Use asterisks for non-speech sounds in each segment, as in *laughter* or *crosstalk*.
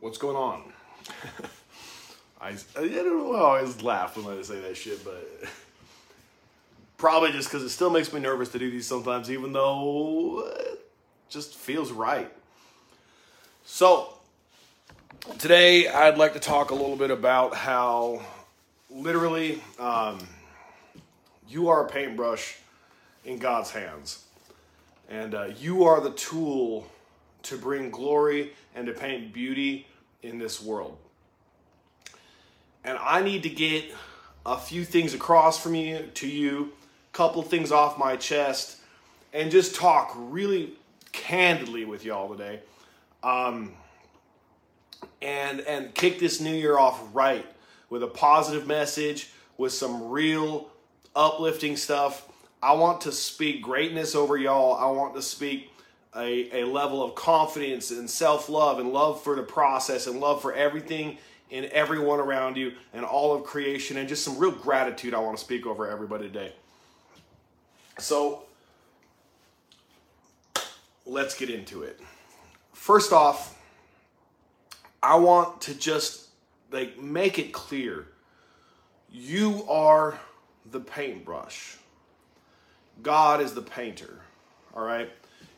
What's going on? *laughs* I, I don't know. I always laugh when I say that shit, but *laughs* probably just because it still makes me nervous to do these sometimes, even though it just feels right. So, today I'd like to talk a little bit about how literally um, you are a paintbrush in God's hands, and uh, you are the tool to bring glory and to paint beauty in this world. And I need to get a few things across from you to you, a couple things off my chest, and just talk really candidly with y'all today. Um, and and kick this new year off right with a positive message, with some real uplifting stuff. I want to speak greatness over y'all. I want to speak a, a level of confidence and self love and love for the process and love for everything and everyone around you and all of creation and just some real gratitude I want to speak over everybody today. So let's get into it. First off, I want to just like make it clear you are the paintbrush. God is the painter. All right?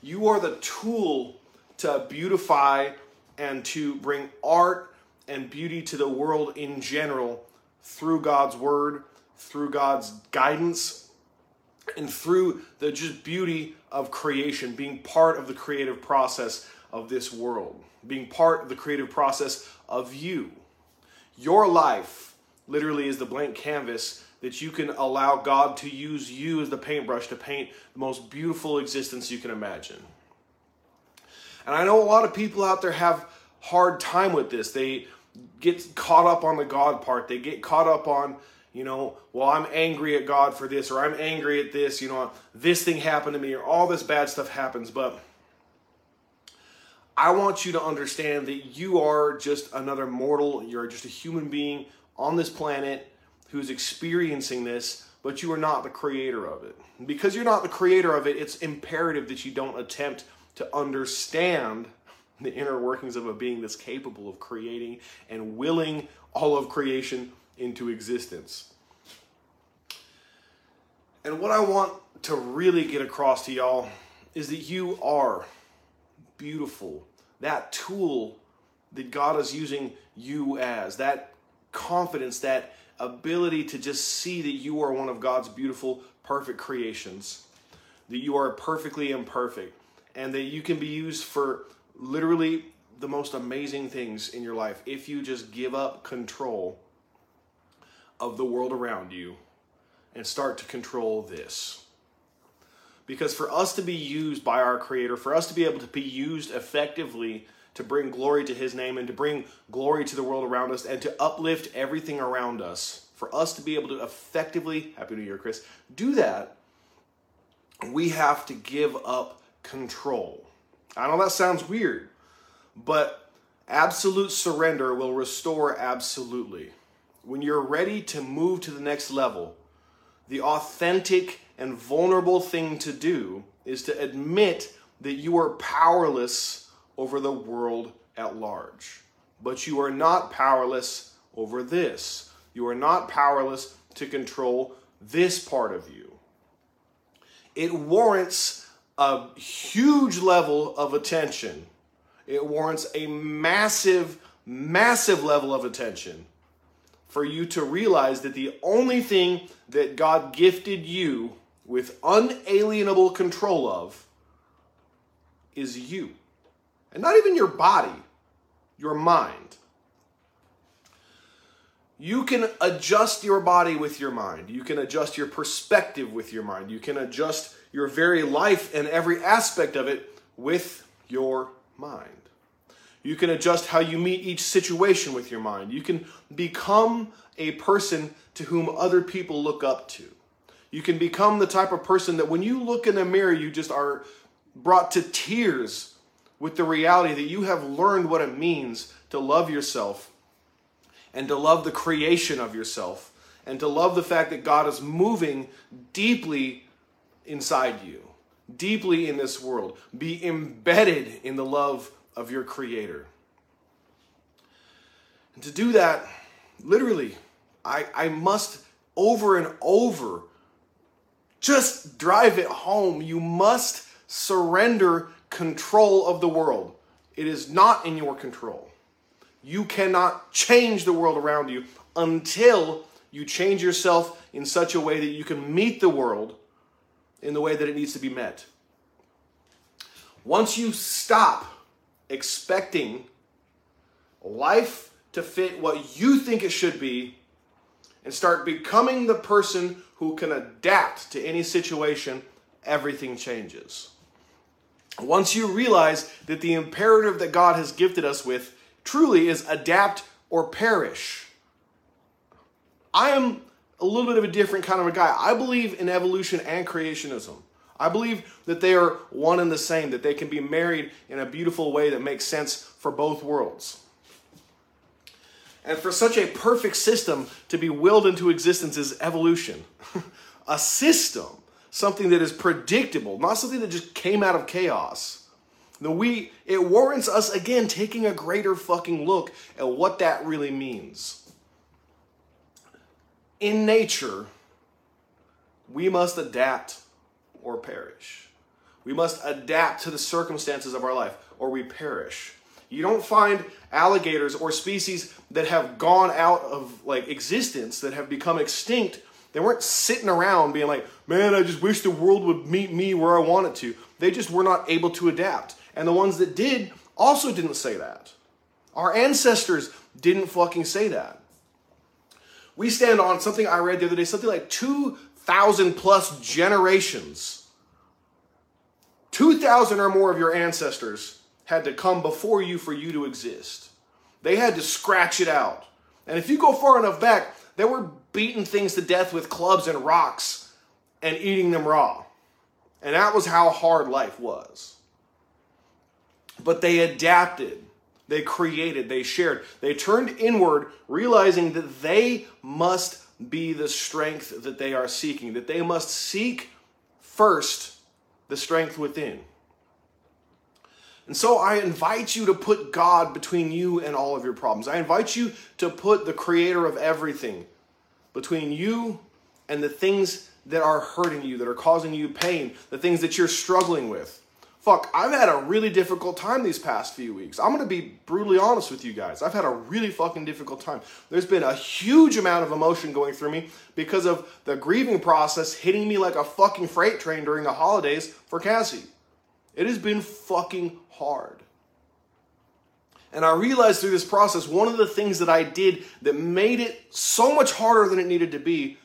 You are the tool to beautify and to bring art and beauty to the world in general through God's word, through God's guidance, and through the just beauty of creation, being part of the creative process of this world, being part of the creative process of you. Your life literally is the blank canvas that you can allow God to use you as the paintbrush to paint the most beautiful existence you can imagine. And I know a lot of people out there have hard time with this. They get caught up on the God part. They get caught up on, you know, well, I'm angry at God for this, or I'm angry at this, you know, this thing happened to me, or all this bad stuff happens. But I want you to understand that you are just another mortal. You're just a human being on this planet who's experiencing this, but you are not the creator of it. because you're not the creator of it, it's imperative that you don't attempt to understand the inner workings of a being that's capable of creating and willing all of creation into existence. And what I want to really get across to y'all is that you are beautiful. That tool that God is using you as, that confidence, that ability to just see that you are one of God's beautiful, perfect creations, that you are perfectly imperfect, and that you can be used for literally the most amazing things in your life if you just give up control of the world around you and start to control this. Because for us to be used by our Creator, for us to be able to be used effectively to bring glory to His name and to bring glory to the world around us and to uplift everything around us, for us to be able to effectively, Happy New Year, Chris, do that, we have to give up control. I know that sounds weird, but absolute surrender will restore absolutely. When you're ready to move to the next level, the authentic and vulnerable thing to do is to admit that you are powerless over the world at large. But you are not powerless over this. You are not powerless to control this part of you. It warrants a huge level of attention. It warrants a massive, massive level of attention for you to realize that the only thing that God gifted you with unalienable control of is you. And not even your body, your mind. You can adjust your body with your mind. You can adjust your perspective with your mind. You can adjust your very life and every aspect of it with your mind. You can adjust how you meet each situation with your mind. You can become a person to whom other people look up to. You can become the type of person that when you look in the mirror, you just are brought to tears with the reality that you have learned what it means to love yourself and to love the creation of yourself and to love the fact that God is moving deeply inside you, deeply in this world. Be embedded in the love of your Creator. And to do that, literally, I, I must over and over just drive it home. You must surrender control of the world. It is not in your control. You cannot change the world around you until you change yourself in such a way that you can meet the world in the way that it needs to be met. Once you stop expecting life to fit what you think it should be and start becoming the person who can adapt to any situation, everything changes. Once you realize that the imperative that God has gifted us with truly is adapt or perish. I am a little bit of a different kind of a guy. I believe in evolution and creationism. I believe that they are one and the same, that they can be married in a beautiful way that makes sense for both worlds. And for such a perfect system to be willed into existence is evolution. *laughs* a system, something that is predictable, not something that just came out of chaos. The we it warrants us again taking a greater fucking look at what that really means. In nature, we must adapt or perish. We must adapt to the circumstances of our life or we perish. You don't find alligators or species that have gone out of like existence that have become extinct. They weren't sitting around being like, "Man, I just wish the world would meet me where I want it to." They just were not able to adapt. And the ones that did also didn't say that. Our ancestors didn't fucking say that. We stand on something I read the other day, something like 2,000 plus generations. 2,000 or more of your ancestors had to come before you for you to exist. They had to scratch it out. And if you go far enough back, there were beating things to death with clubs and rocks and eating them raw. And that was how hard life was. But they adapted, they created, they shared, they turned inward, realizing that they must be the strength that they are seeking, that they must seek first the strength within. And so I invite you to put God between you and all of your problems. I invite you to put the creator of everything between you and the things that are hurting you, that are causing you pain, the things that you're struggling with. Fuck, I've had a really difficult time these past few weeks. I'm gonna be brutally honest with you guys. I've had a really fucking difficult time. There's been a huge amount of emotion going through me because of the grieving process hitting me like a fucking freight train during the holidays for Cassie. It has been fucking hard. And I realized through this process, one of the things that I did that made it so much harder than it needed to be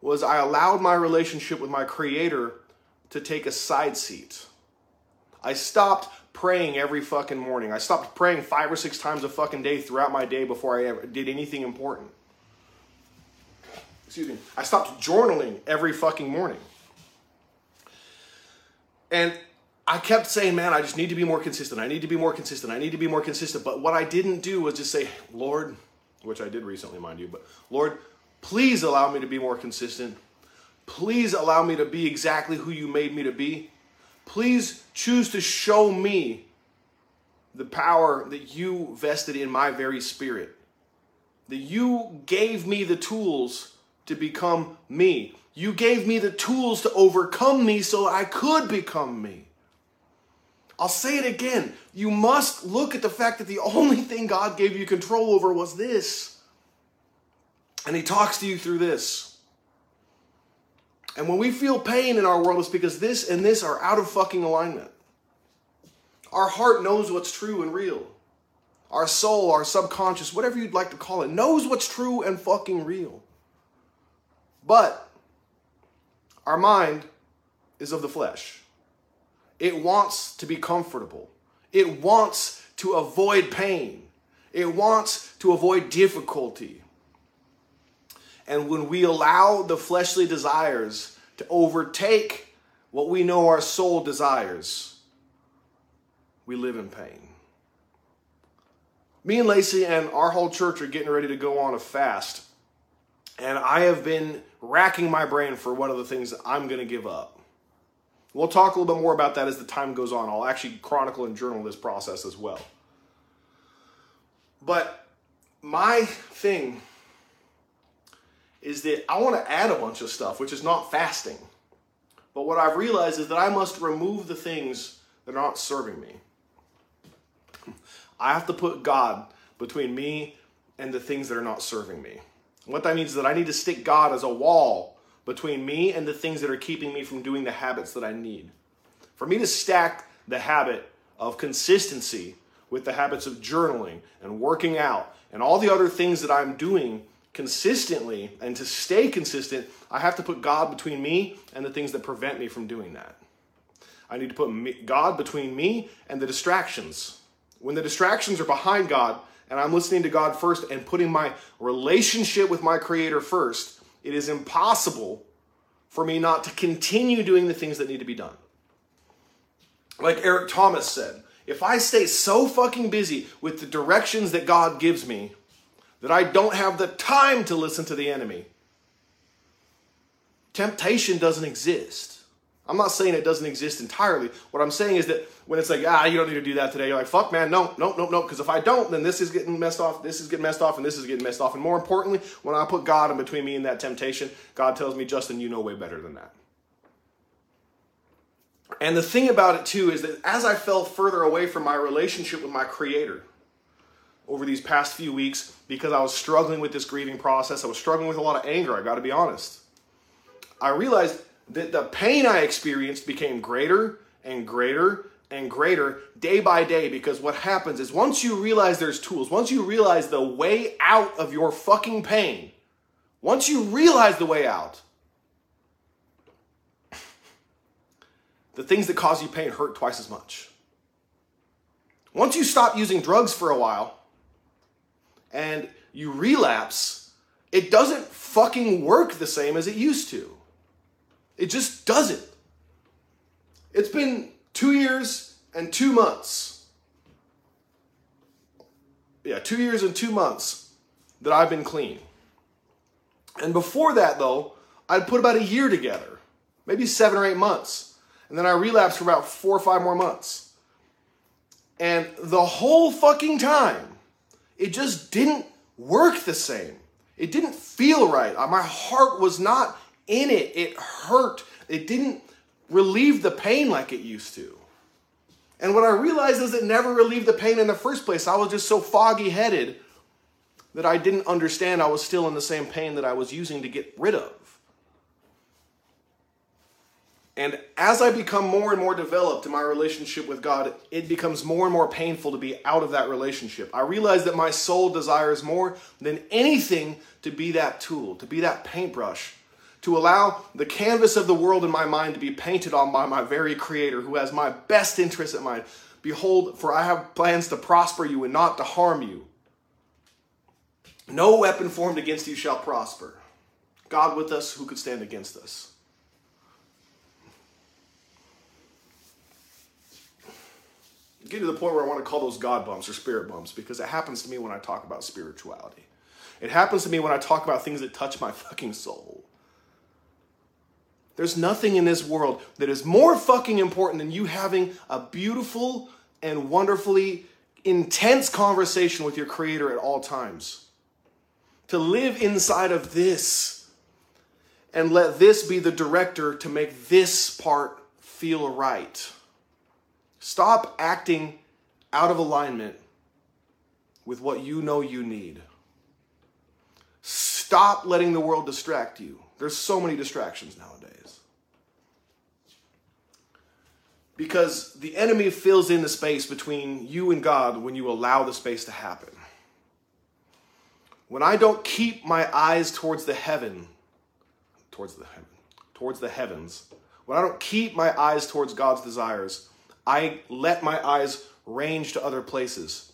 was I allowed my relationship with my Creator to take a side seat. I stopped praying every fucking morning. I stopped praying five or six times a fucking day throughout my day before I ever did anything important. Excuse me. I stopped journaling every fucking morning. And I kept saying, man, I just need to be more consistent. I need to be more consistent. I need to be more consistent. But what I didn't do was just say, Lord, which I did recently, mind you, but Lord, please allow me to be more consistent. Please allow me to be exactly who you made me to be please choose to show me the power that you vested in my very spirit. That you gave me the tools to become me. You gave me the tools to overcome me so I could become me. I'll say it again. You must look at the fact that the only thing God gave you control over was this. And He talks to you through this. And when we feel pain in our world, it's because this and this are out of fucking alignment. Our heart knows what's true and real. Our soul, our subconscious, whatever you'd like to call it, knows what's true and fucking real. But our mind is of the flesh. It wants to be comfortable. It wants to avoid pain. It wants to avoid difficulty. And when we allow the fleshly desires to overtake what we know our soul desires, we live in pain. Me and Lacey and our whole church are getting ready to go on a fast. And I have been racking my brain for one of the things that I'm going to give up. We'll talk a little bit more about that as the time goes on. I'll actually chronicle and journal this process as well. But my thing is that I want to add a bunch of stuff, which is not fasting. But what I've realized is that I must remove the things that are not serving me. I have to put God between me and the things that are not serving me. What that means is that I need to stick God as a wall between me and the things that are keeping me from doing the habits that I need. For me to stack the habit of consistency with the habits of journaling and working out and all the other things that I'm doing consistently and to stay consistent, I have to put God between me and the things that prevent me from doing that. I need to put God between me and the distractions. When the distractions are behind God and I'm listening to God first and putting my relationship with my Creator first, it is impossible for me not to continue doing the things that need to be done. Like Eric Thomas said, if I stay so fucking busy with the directions that God gives me that I don't have the time to listen to the enemy, temptation doesn't exist. I'm not saying it doesn't exist entirely. What I'm saying is that when it's like, ah, you don't need to do that today, you're like, fuck, man, no, no, no, no. Because if I don't, then this is getting messed off, this is getting messed off, and this is getting messed off. And more importantly, when I put God in between me and that temptation, God tells me, Justin, you know way better than that. And the thing about it too is that as I fell further away from my relationship with my Creator over these past few weeks, because I was struggling with this grieving process, I was struggling with a lot of anger, I gotta be honest. I realized that the pain I experienced became greater and greater and greater day by day because what happens is once you realize there's tools, once you realize the way out of your fucking pain, once you realize the way out, *laughs* the things that cause you pain hurt twice as much. Once you stop using drugs for a while and you relapse, it doesn't fucking work the same as it used to. It just doesn't. It's been two years and two months. Yeah, two years and two months that I've been clean. And before that, though, I'd put about a year together, maybe seven or eight months. And then I relapsed for about four or five more months. And the whole fucking time, it just didn't work the same. It didn't feel right. My heart was not in it. It hurt. It didn't relieve the pain like it used to. And what I realized is it never relieved the pain in the first place. I was just so foggy headed that I didn't understand I was still in the same pain that I was using to get rid of. And as I become more and more developed in my relationship with God, it becomes more and more painful to be out of that relationship. I realize that my soul desires more than anything to be that tool, to be that paintbrush, to allow the canvas of the world in my mind to be painted on by my very Creator who has my best interests at mind. Behold, for I have plans to prosper you and not to harm you. No weapon formed against you shall prosper. God with us, who could stand against us? get to the point where I want to call those God bumps or spirit bumps because it happens to me when I talk about spirituality. It happens to me when I talk about things that touch my fucking soul. There's nothing in this world that is more fucking important than you having a beautiful and wonderfully intense conversation with your Creator at all times. To live inside of this and let this be the director to make this part feel right. Stop acting out of alignment with what you know you need. Stop letting the world distract you. There's so many distractions nowadays. Because the enemy fills in the space between you and God when you allow the space to happen. When I don't keep my eyes towards the heaven, towards the heaven, towards the heavens, when I don't keep my eyes towards God's desires, I let my eyes range to other places.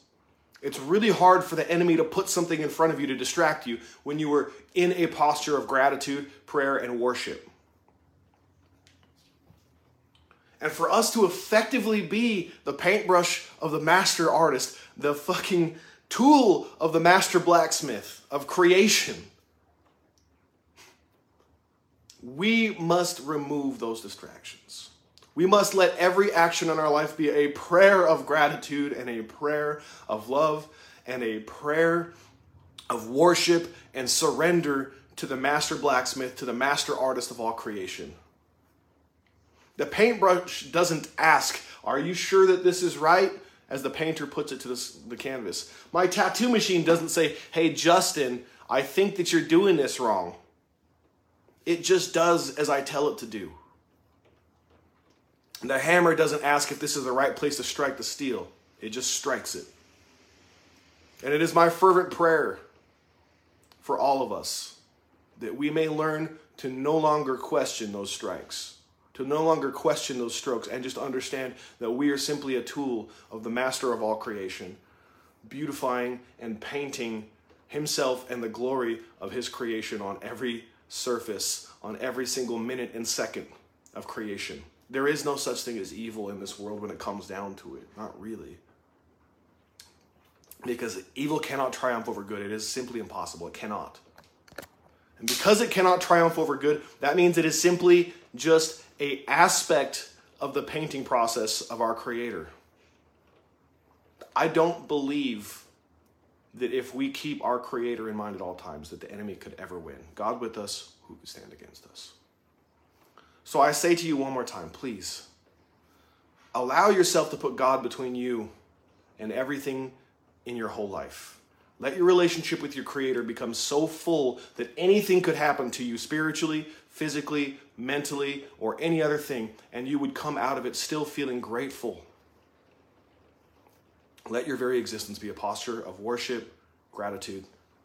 It's really hard for the enemy to put something in front of you to distract you when you were in a posture of gratitude, prayer, and worship. And for us to effectively be the paintbrush of the master artist, the fucking tool of the master blacksmith of creation, we must remove those distractions. We must let every action in our life be a prayer of gratitude and a prayer of love and a prayer of worship and surrender to the master blacksmith, to the master artist of all creation. The paintbrush doesn't ask, Are you sure that this is right? as the painter puts it to this, the canvas. My tattoo machine doesn't say, Hey, Justin, I think that you're doing this wrong. It just does as I tell it to do. The hammer doesn't ask if this is the right place to strike the steel, it just strikes it. And it is my fervent prayer for all of us that we may learn to no longer question those strikes, to no longer question those strokes, and just understand that we are simply a tool of the master of all creation, beautifying and painting himself and the glory of his creation on every surface, on every single minute and second of creation. There is no such thing as evil in this world when it comes down to it. Not really. Because evil cannot triumph over good. It is simply impossible. It cannot. And because it cannot triumph over good, that means it is simply just a aspect of the painting process of our creator. I don't believe that if we keep our creator in mind at all times that the enemy could ever win. God with us, who could stand against us? So I say to you one more time, please allow yourself to put God between you and everything in your whole life. Let your relationship with your Creator become so full that anything could happen to you spiritually, physically, mentally, or any other thing, and you would come out of it still feeling grateful. Let your very existence be a posture of worship, gratitude,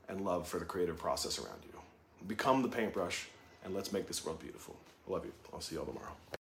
and love for the creative process around you. Become the paintbrush, and let's make this world beautiful. I love you. I'll see you all tomorrow.